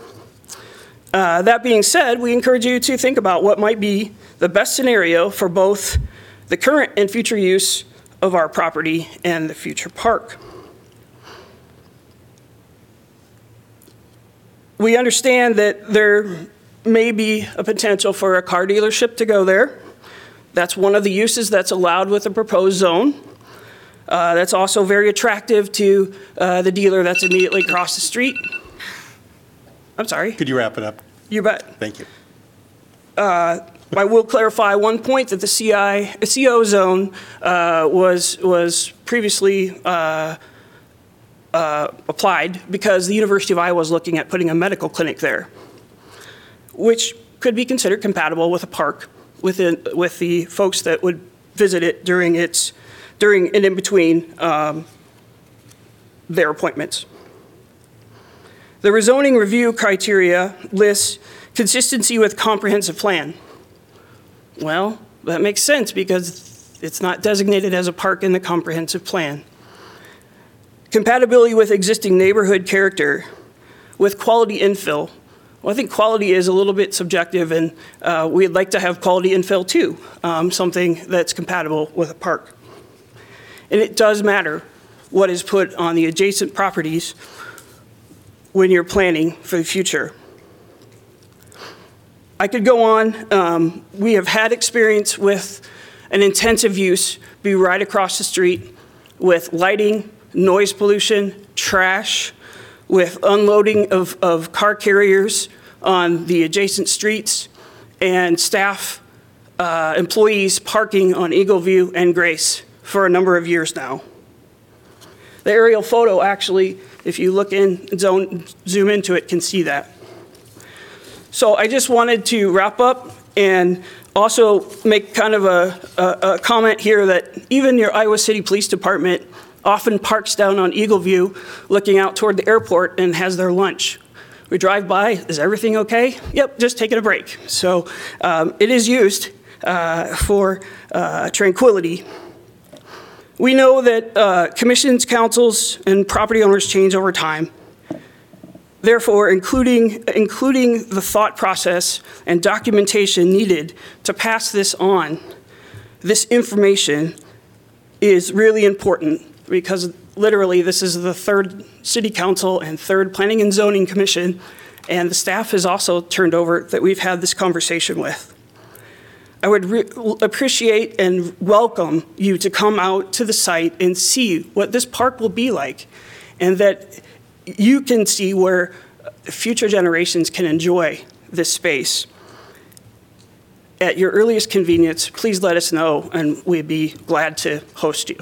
Uh, that being said, we encourage you to think about what might be the best scenario for both the current and future use of our property and the future park. We understand that there may be a potential for a car dealership to go there. That's one of the uses that's allowed with the proposed zone. Uh, that's also very attractive to uh, the dealer that's immediately across the street. I'm sorry.
Could you wrap it up?
You bet.
Thank you.
Uh, I will clarify one point that the CI, CO zone uh, was, was previously uh, uh, applied because the University of Iowa was looking at putting a medical clinic there, which could be considered compatible with a park within, with the folks that would visit it during its, during and in between um, their appointments. The rezoning review criteria lists consistency with comprehensive plan. Well, that makes sense because it's not designated as a park in the comprehensive plan. Compatibility with existing neighborhood character, with quality infill. Well, I think quality is a little bit subjective, and uh, we'd like to have quality infill too, um, something that's compatible with a park. And it does matter what is put on the adjacent properties when you're planning for the future. I could go on. Um, We have had experience with an intensive use be right across the street with lighting, noise pollution, trash, with unloading of, of car carriers on the adjacent streets, and staff, uh, employees parking on Eagle View and Grace for a number of years now. The aerial photo, actually, if you look in, zone, zoom into it, can see that. So I just wanted to wrap up and also make kind of a, a, a comment here that even your Iowa City Police Department often parks down on Eagle View, looking out toward the airport and has their lunch. We drive by, is everything okay? Yep, just taking a break. So um, it is used uh, for uh, tranquility. We know that uh, commissions, councils, and property owners change over time. Therefore, including, including the thought process and documentation needed to pass this on, this information is really important because literally this is the third city council and third planning and zoning commission, and the staff has also turned over that we've had this conversation with. I would re- appreciate and welcome you to come out to the site and see what this park will be like, and that you can see where future generations can enjoy this space. At your earliest convenience, please let us know, and we'd be glad to host you.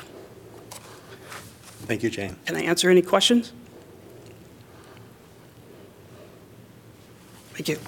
Thank you, Jane.
Can I answer any questions? Thank you.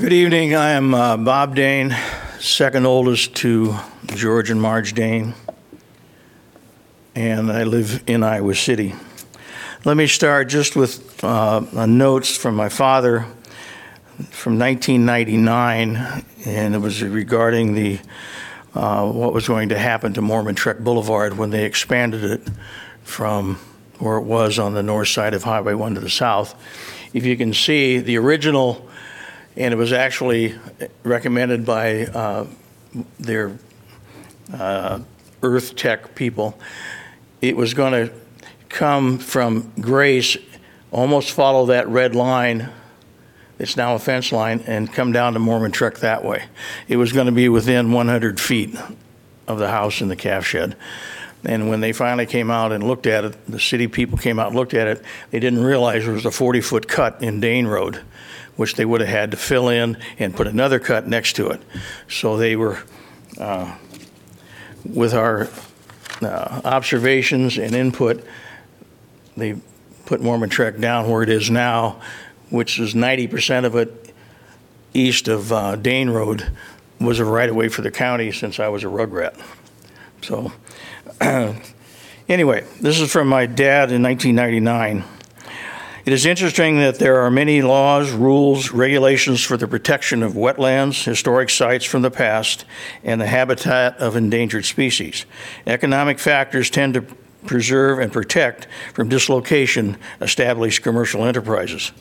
Good evening. I am uh, Bob Dane, second oldest to George and Marge Dane, and I live in Iowa City. Let me start just with uh, notes from my father from 1999, and it was regarding the uh, what was going to happen to Mormon Trek Boulevard when they expanded it from where it was on the north side of Highway 1 to the south. If you can see, the original and it was actually recommended by uh, their uh, Earth Tech people. It was going to come from Grace, almost follow that red line. It's now a fence line, and come down to Mormon Trek that way. It was going to be within 100 feet of the house and the calf shed. And when they finally came out and looked at it, the city people came out and looked at it, they didn't realize there was a 40 foot cut in Dane Road which they would have had to fill in and put another cut next to it. So they were, uh, with our uh, observations and input, they put Mormon Trek down where it is now, which is 90% of it east of uh, Dane Road was a right-of-way for the county since I was a rugrat. So anyway, this is from my dad in 1999. It is interesting that there are many laws, rules, regulations for the protection of wetlands, historic sites from the past, and the habitat of endangered species. Economic factors tend to preserve and protect from dislocation established commercial enterprises.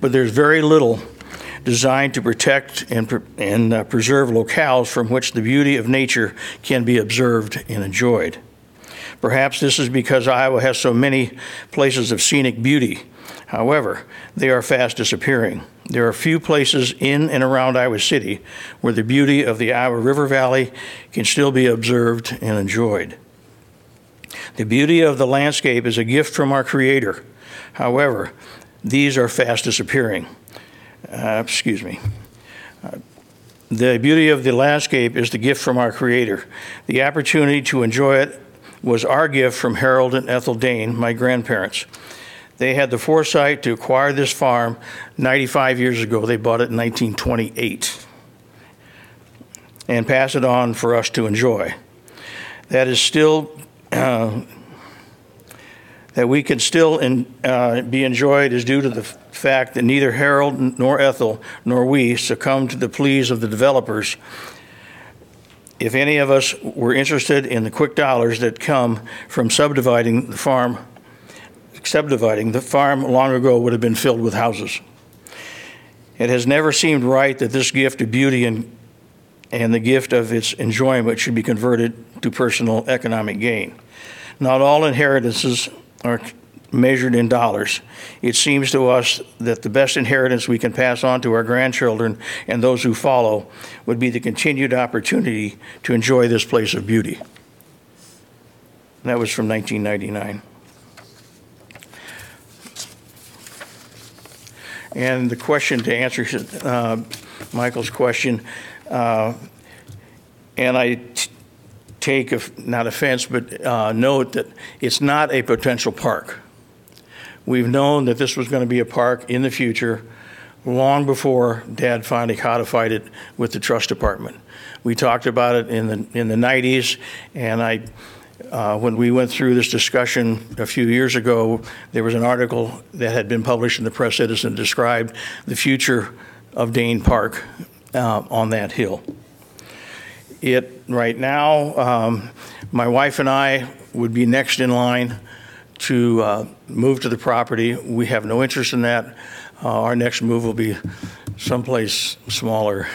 But there's very little designed to protect and, and uh, preserve locales from which the beauty of nature can be observed and enjoyed. Perhaps this is because Iowa has so many places of scenic beauty However, they are fast disappearing. There are few places in and around Iowa City where the beauty of the Iowa River Valley can still be observed and enjoyed. The beauty of the landscape is a gift from our Creator. However, these are fast disappearing. Uh, excuse me. Uh, the beauty of the landscape is the gift from our Creator. The opportunity to enjoy it was our gift from Harold and Ethel Dane, my grandparents. They had the foresight to acquire this farm 95 years ago. They bought it in 1928 and pass it on for us to enjoy. That is still, uh, that we can still in, uh, be enjoyed is due to the fact that neither Harold nor Ethel nor we succumbed to the pleas of the developers. If any of us were interested in the quick dollars that come from subdividing the farm, subdividing the farm long ago would have been filled with houses. It has never seemed right that this gift of beauty and, and the gift of its enjoyment should be converted to personal economic gain. Not all inheritances are measured in dollars. It seems to us that the best inheritance we can pass on to our grandchildren and those who follow would be the continued opportunity to enjoy this place of beauty. That was from 1999. And the question to answer uh, Michael's question, uh, and I t- take, not offense, but uh, note that it's not a potential park. We've known that this was going to be a park in the future, long before Dad finally codified it with the trust department. We talked about it in the, in the 90s, and I, uh, when we went through this discussion a few years ago, there was an article that had been published in the Press Citizen described the future of Dane Park uh, on that hill. It, right now, um, my wife and I would be next in line to uh, move to the property. We have no interest in that. Uh, Our next move will be someplace smaller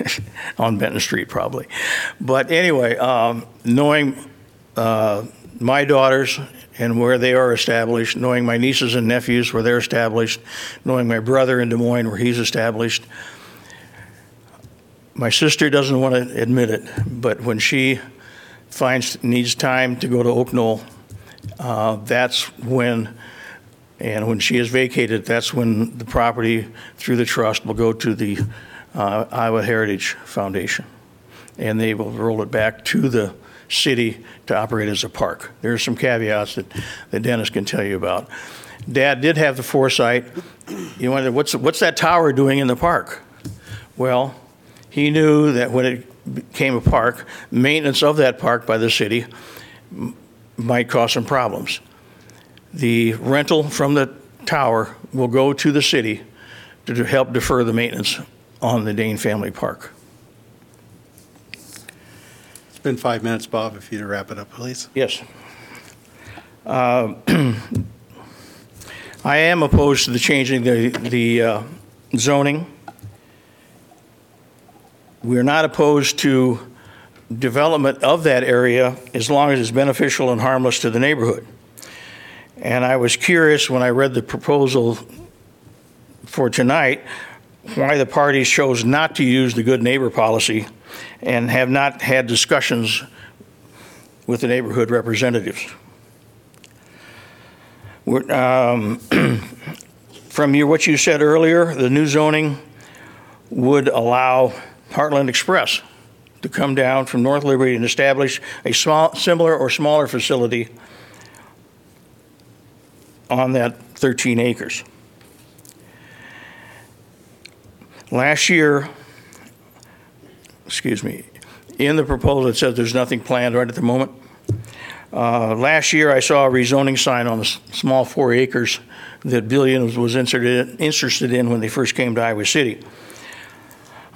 on Benton Street, probably. But anyway, um, knowing uh, my daughters and where they are established, knowing my nieces and nephews where they're established, knowing my brother in Des Moines where he's established, my sister doesn't want to admit it, but when she finds, needs time to go to Oak Knoll, uh, that's when, and when she is vacated, that's when the property through the trust will go to the uh, Iowa Heritage Foundation. And they will roll it back to the city to operate as a park. There are some caveats that, that Dennis can tell you about. Dad did have the foresight. You wonder, what's, what's that tower doing in the park? Well, he knew that when it became a park, maintenance of that park by the city might cause some problems. The rental from the tower will go to the city to help defer the maintenance on the Dane Family Park.
Been five minutes, Bob, if you'd wrap it up, please.
Yes. Uh, I am opposed to the changing the, the uh, zoning. We're not opposed to development of that area as long as it's beneficial and harmless to the neighborhood. And I was curious when I read the proposal for tonight, why the parties chose not to use the good neighbor policy and have not had discussions with the neighborhood representatives. Um, From your, what you said earlier, the new zoning would allow Heartland Express to come down from North Liberty and establish a small, similar or smaller facility on that 13 acres. Last year, excuse me, in the proposal, it says there's nothing planned right at the moment. Uh, Last year, I saw a rezoning sign on the s- small four acres that Billion was- was interested in when they first came to Iowa City.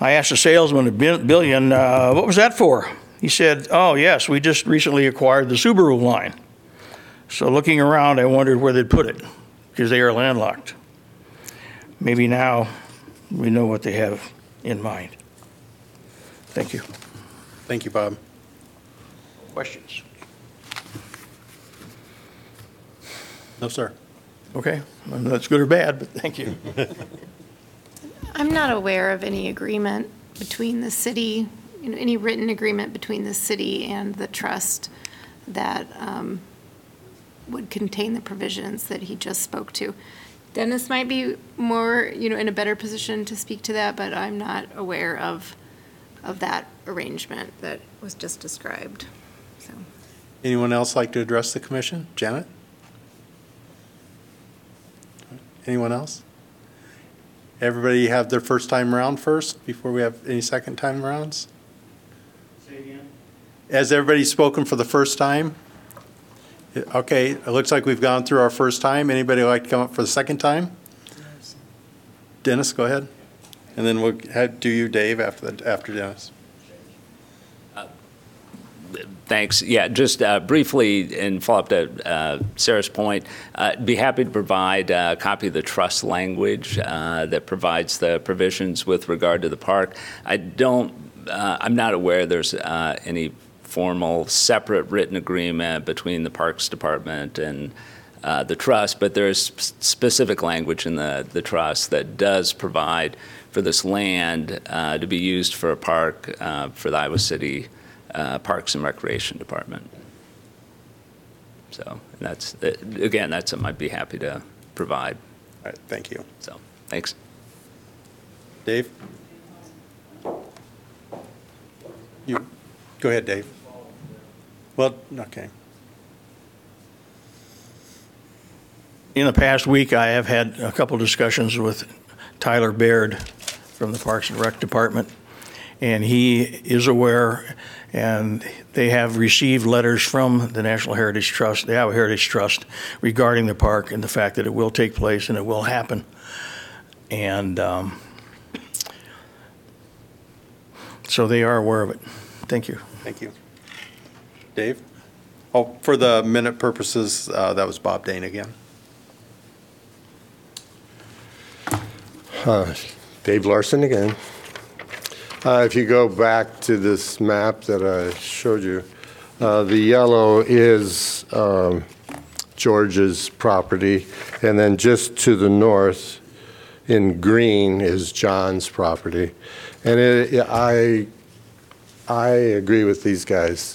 I asked the salesman at Bi- Billion, uh, what was that for? He said, oh, yes, we just recently acquired the Subaru line. So looking around, I wondered where they'd put it, because they are landlocked. Maybe now we know what they have in mind. Thank you.
Thank you, Bob.
Questions?
No, sir.
Okay, well, that's good or bad, but thank you.
I'm not aware of any agreement between the city, you know, any written agreement between the city and the trust that um, would contain the provisions that he just spoke to. Dennis might be more, you know, in a better position to speak to that, but I'm not aware of, of that arrangement that was just described, so.
Anyone else like to address the commission? Janet? Anyone else? Everybody have their first time around first before we have any second time rounds? Has everybody spoken for the first time? Okay, it looks like we've gone through our first time. Anybody like to come up for the second time? Dennis, go ahead. And then we'll have, do you, Dave, after, the after Dennis.
Thanks. Yeah, just uh, briefly, and follow up to uh, Sarah's point, uh, be happy to provide a copy of the trust language uh, that provides the provisions with regard to the park. I don't, uh, I'm not aware there's uh, any formal separate written agreement between the Parks Department and uh, the trust, but there's sp- specific language in the, the trust that does provide for this land uh, to be used for a park uh, for the Iowa City uh, Parks and Recreation Department. So that's, uh, again, that's something I'd be happy to provide.
All right, thank you.
So, thanks.
Dave? You, go ahead, Dave. Well, okay.
In the past week, I have had a couple discussions with Tyler Baird from the Parks and Rec Department, and he is aware, and they have received letters from the National Heritage Trust, the Iowa Heritage Trust, regarding the park and the fact that it will take place and it will happen. And um, so they are aware of it. Thank you.
Thank you. Dave? Oh, for the minute purposes, uh, that was Bob Dane again.
Uh, Dave Larson again. Uh, If you go back to this map that I showed you, uh, the yellow is um, George's property, and then just to the north, in green, is John's property. And it- I, I agree with these guys.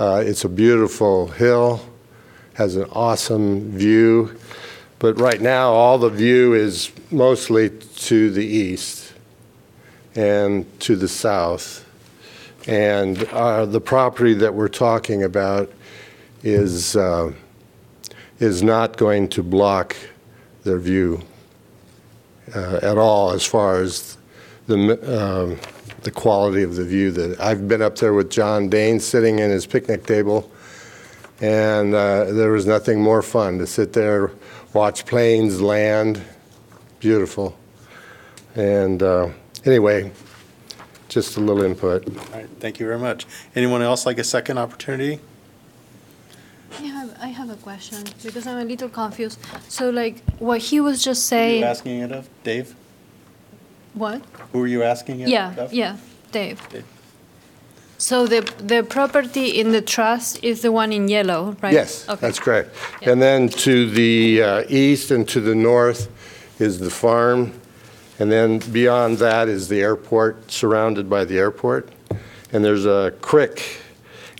Uh, It's a beautiful hill, has an awesome view, but right now, all the view is mostly to the east and to the south. And uh, the property that we're talking about is, uh, is not going to block their view uh, at all as far as the, um, the quality of the view. That I've been up there with John Dane sitting in his picnic table, and uh, there was nothing more fun to sit there, watch planes land, beautiful. And uh, anyway, just a little input.
All right, thank you very much. Anyone else like a second opportunity?
I have, I have a question because I'm a little confused. So like what he was just
Who are you asking it of? Dave?
what?
Who are you asking it
Yeah,
of?
yeah, Dave.
Dave.
So the, the property in the trust is the one in yellow, right?
Yes,
Okay.
that's correct.
Yeah.
And then to the uh, east and to the north is the farm, and then beyond that is the airport, surrounded by the airport. And there's a creek,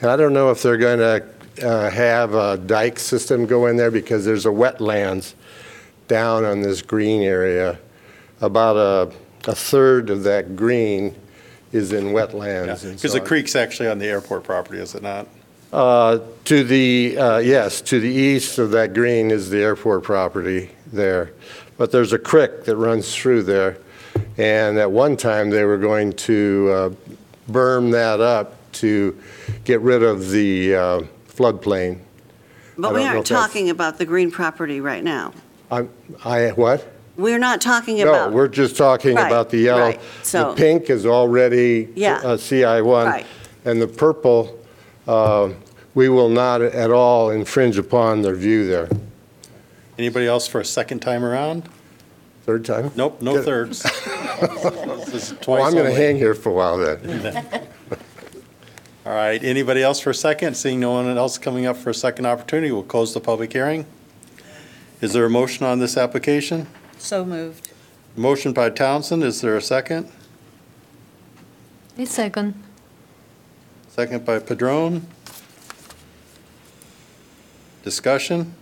and I don't know if they're going to have a dike system go in there because there's a wetlands down on this green area. About a, a third of that green is in wetlands. and
Because
so
the
on.
creek's actually on the airport property, is it not?
Uh, To the, uh, yes, to the east of that green is the airport property there. But there's a creek that runs through there. And at one time, they were going to uh, berm that up to get rid of the uh, floodplain.
But we
don't know
aren't
if that's-
talking about the green property right now.
I'm- I, what?
We're not talking about.
No, we're just talking
Right,
about the yellow.
right, so-
The pink is already
Yeah.
uh, CI1.
Right.
And the purple, uh, we will not at all infringe upon their view there.
Anybody else for a second time around?
Third time?
Nope, no
Get-
thirds. This is
Well,
twice
I'm going to
only.
hang here for a while then.
All right, anybody else for a second? Seeing no one else coming up for a second opportunity, we'll close the public hearing. Is there a motion on this application?
So moved.
Motion by Townsend, is there a second?
A second.
Second by Padron. Discussion?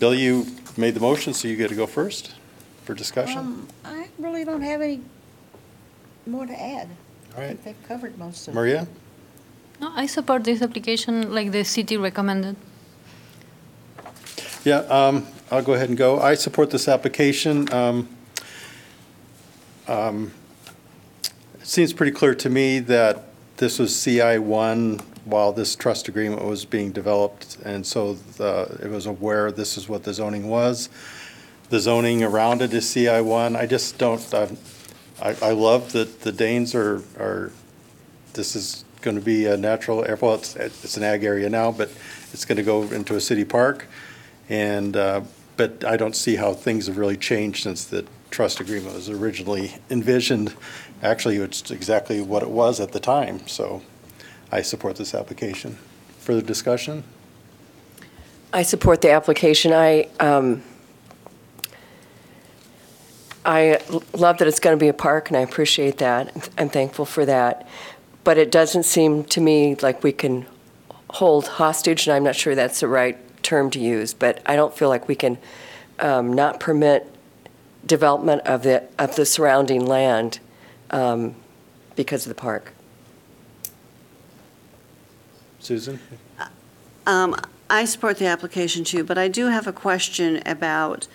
Bill, you made the motion, so you get to go first for discussion.
Um, I really don't have any more to add.
All
I
right,
think they've covered most of it.
Maria?
No, I support this application like the city recommended.
Yeah, um, I'll go ahead and go. I support this application. Um, um, It seems pretty clear to me that this was CI one while this trust agreement was being developed, and so the, it was aware this is what the zoning was. the zoning around it is CI1. I just don't, I, I love that the Danes are, are, this is going to be a natural, well, it's, it's an ag area now, but it's going to go into a city park. And, uh, but I don't see how things have really changed since the trust agreement was originally envisioned. Actually, it's exactly what it was at the time, so I support this application. Further discussion?
I support the application. I, um, I love that it's going to be a park, and I appreciate that. I'm thankful for that. But it doesn't seem to me like we can hold hostage, and I'm not sure that's the right term to use, but I don't feel like we can um, not permit development of the, of the surrounding land um, because of the park.
Susan?
Um, I support the application too, but I do have a question about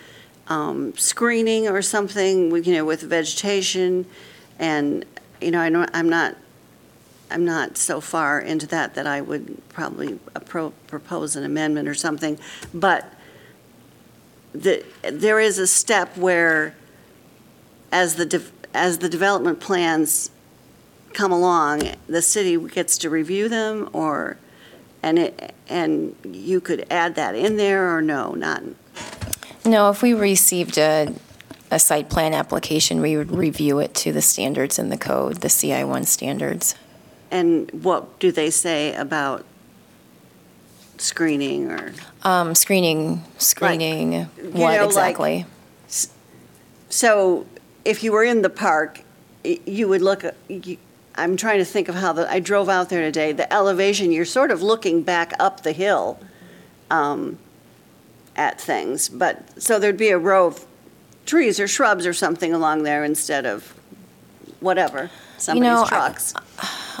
um, screening or something, with, you know, with vegetation. And, you know, I know, I'm not, I'm not so far into that that I would probably propose an amendment or something. But the, there is a step where, as the, de- as the development plans come along, the city gets to review them or, and it, and you could add that in there or no, not,
No, if we received a, a site plan application, we would review it to the standards in the code, the CI1 standards.
And what do they say about screening or?
Um, Screening, screening, what
know, like-
exactly?
So if you were in the park, y- you would look, you- I'm trying to think of how the, I drove out there today, the elevation, you're sort of looking back up the hill um, at things, but, so there'd be a row of trees or shrubs or something along there instead of whatever,
know,
somebody's
I-
trucks.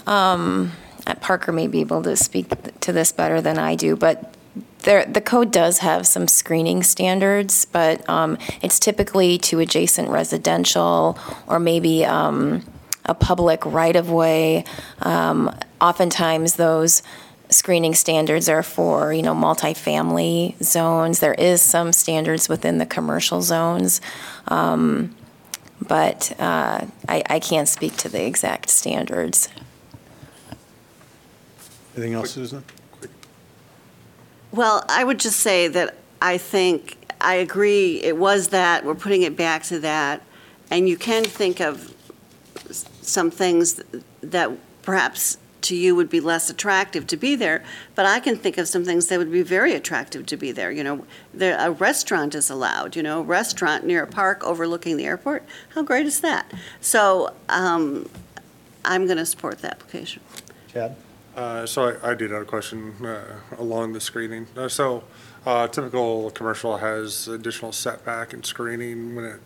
Um, uh, Parker may be able to speak to this better than I do, but there, the code does have some screening standards, but um, it's typically to adjacent residential or maybe um, a public right-of-way. Um, Oftentimes, those screening standards are for, you know, multifamily zones. There is some standards within the commercial zones, um, but uh, I, I can't speak to the exact standards.
Anything else, Susan?
Well, I would just say that I think, I agree, it was that, we're putting it back to that, and you can think of s- some things that perhaps to you would be less attractive to be there, but I can think of some things that would be very attractive to be there, you know. There, a restaurant is allowed, you know, a restaurant near a park overlooking the airport, how great is that? So, um, I'm going to support the application.
Chad?
Uh, So I I did have a question uh, along the screening. Uh, So uh, typical commercial has additional setback and screening when it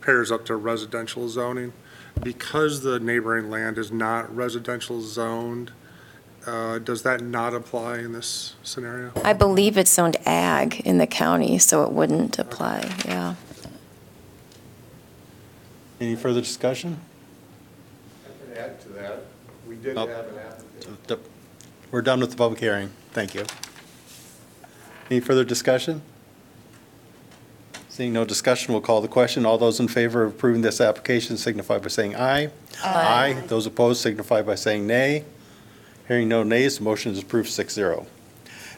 pairs up to residential zoning. Because the neighboring land is not residential zoned, uh, does that not apply in this scenario?
I believe it's zoned ag in the county, so it wouldn't apply, yeah.
Any further discussion?
I can add to that. We did
Oh.
have an applicant.
We're done with the public hearing. Thank you. Any further discussion? Seeing no discussion, we'll call the question. All those in favor of approving this application signify by saying aye. Aye. Those opposed signify by saying nay. Hearing no nays, the motion is approved 6-0.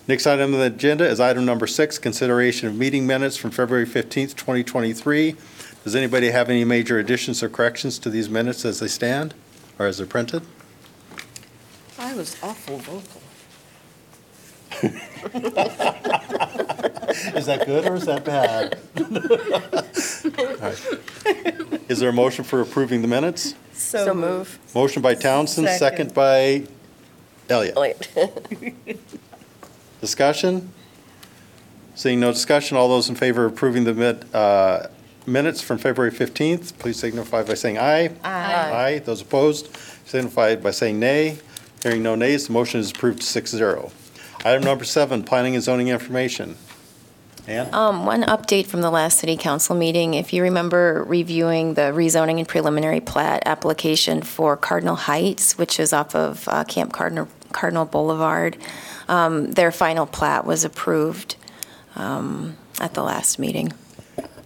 Next item on the agenda is item number six, consideration of meeting minutes from February 15th, 2023. Does anybody have any major additions or corrections to these minutes as they stand or as they're printed?
I was awful vocal.
Is that good or is that bad? All right. Is there a motion for approving the minutes?
So move.
Motion by Townsend, second
Second.
by Elliott.
Elliot.
Discussion? Seeing no discussion, all those in favor of approving the min- uh, minutes from February 15th, please signify by saying aye. Aye. Those opposed signify by saying nay. Hearing no nays, the motion is approved 6-0. Item number seven, planning and zoning information. Anne?
Um, One update from the last city council meeting, if you remember reviewing the rezoning and preliminary plat application for Cardinal Heights, which is off of uh, Camp Cardinal Cardinal Boulevard, um, their final plat was approved um, at the last meeting.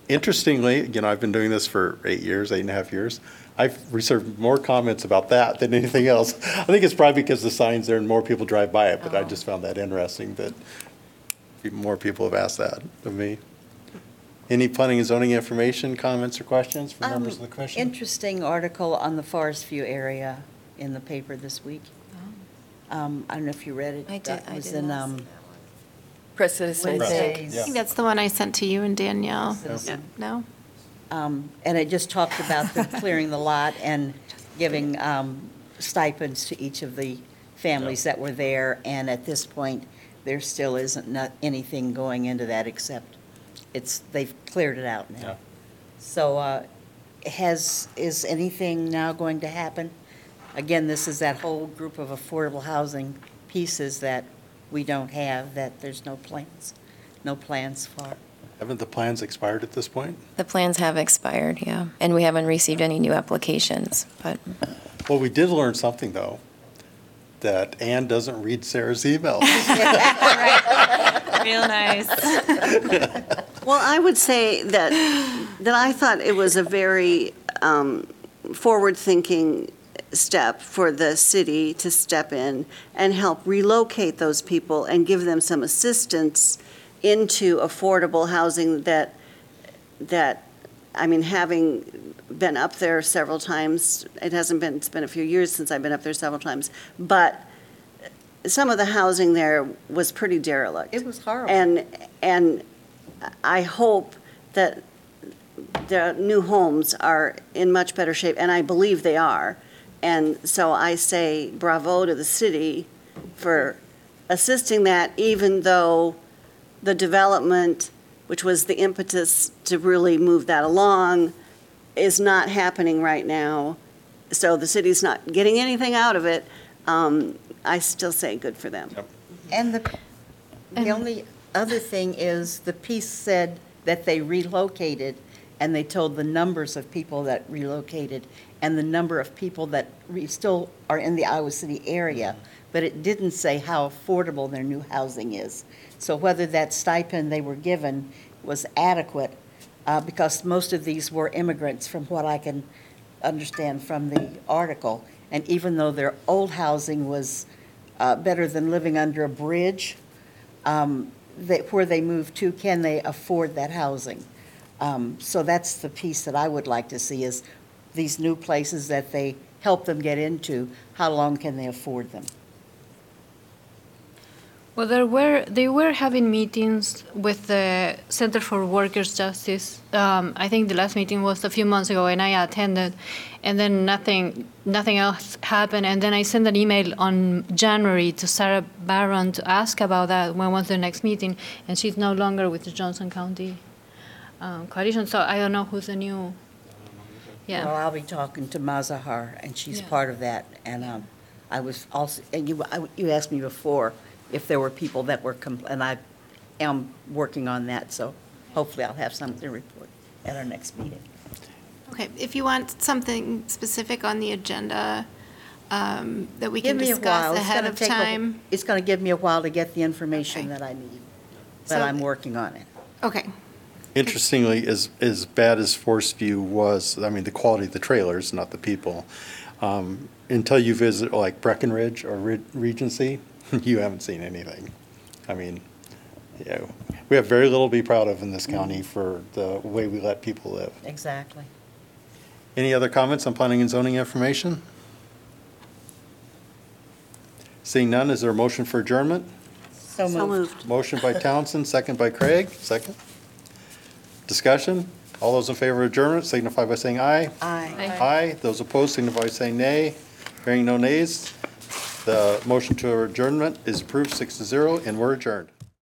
Interestingly, you know, I've been doing this for eight years, eight and a half years. I've received more comments about that than anything else. I think it's probably because the sign's there and more people drive by it, but I just found that interesting that more people have asked that of me. Any planning and zoning information, comments, or questions from members of the commission?
Interesting article on the Forest View area in the paper this week. Um, I don't know if you read it.
I did-
That
I
was
did
in,
not
um,
Press Citizen, I think.
Wednesdays.
I
I think that's the one I sent to you and Danielle.
Yeah.
No?
Um, And it just talked about the clearing the lot and giving um, stipends to each of the families that were there. And at this point, there still isn't not anything going into that except it's, they've cleared it out
Yeah.
now. So uh, has, is anything now going to happen? Again, this is that whole group of affordable housing pieces that we don't have, that there's no plans, no plans for.
Haven't the plans expired at this point?
The plans have expired, yeah, and we haven't received any new applications, but
Well, we did learn something, though, that Anne doesn't read Sarah's emails.
Real nice.
Well, I would say that, that I thought it was a very um, forward-thinking step for the city to step in and help relocate those people and give them some assistance into affordable housing that, that, I mean, having been up there several times, it hasn't been, it's been a few years since I've been up there several times, but some of the housing there was pretty derelict.
It was horrible.
And, and I hope that the new homes are in much better shape, and I believe they are. And so I say bravo to the city for assisting that, even though the development, which was the impetus to really move that along, is not happening right now. So the city's not getting anything out of it. Um, I still say good for them.
And the, the only other thing is, the piece said that they relocated, and they told the numbers of people that relocated, and the number of people that re- still are in the Iowa City area, but it didn't say how affordable their new housing is. So whether that stipend they were given was adequate, uh, because most of these were immigrants, from what I can understand from the article. And even though their old housing was uh, better than living under a bridge, um, that, where they move to, can they afford that housing? Um, So that's the piece that I would like to see, is these new places that they help them get into, how long can they afford them?
Well, there were they were having meetings with the Center for Workers' Justice. Um, I think the last meeting was a few months ago, and I attended, and then nothing nothing else happened. And then I sent an email on January to Sarah Barron to ask about that. When was the next meeting? And she's no longer with the Johnson County um, Coalition, so I don't know who's the new. Yeah.
Well, I'll be talking to Mazahir, and she's
Yeah.
part of that. And um, I was also, and you, I- you asked me before if there were people that were, compl- and I am working on that, so hopefully I'll have something to report at our next meeting.
Okay, if you want something specific on the agenda um, that we can
Give me a
discuss
while. It's
ahead
gonna
of
take a-
time.
It's going to give me a while to get the information
Okay.
that I need, but
So-
I'm working on it.
Okay,
Interestingly, as, as bad as Forest View was, I mean, the quality of the trailers, not the people, um, until you visit like Breckenridge or Re- Regency, you haven't seen anything. I mean, you know, we have very little to be proud of in this county for the way we let people live.
Exactly.
Any other comments on planning and zoning information? Seeing none, is there a motion for adjournment?
So
So
moved.
moved.
Motion by Townsend, second by Craig, second. Discussion? All those in favor of adjournment signify by saying aye.
Aye.
Aye. Those opposed signify by saying nay. Hearing no nays, the motion to adjournment is approved six to zero, and we're adjourned.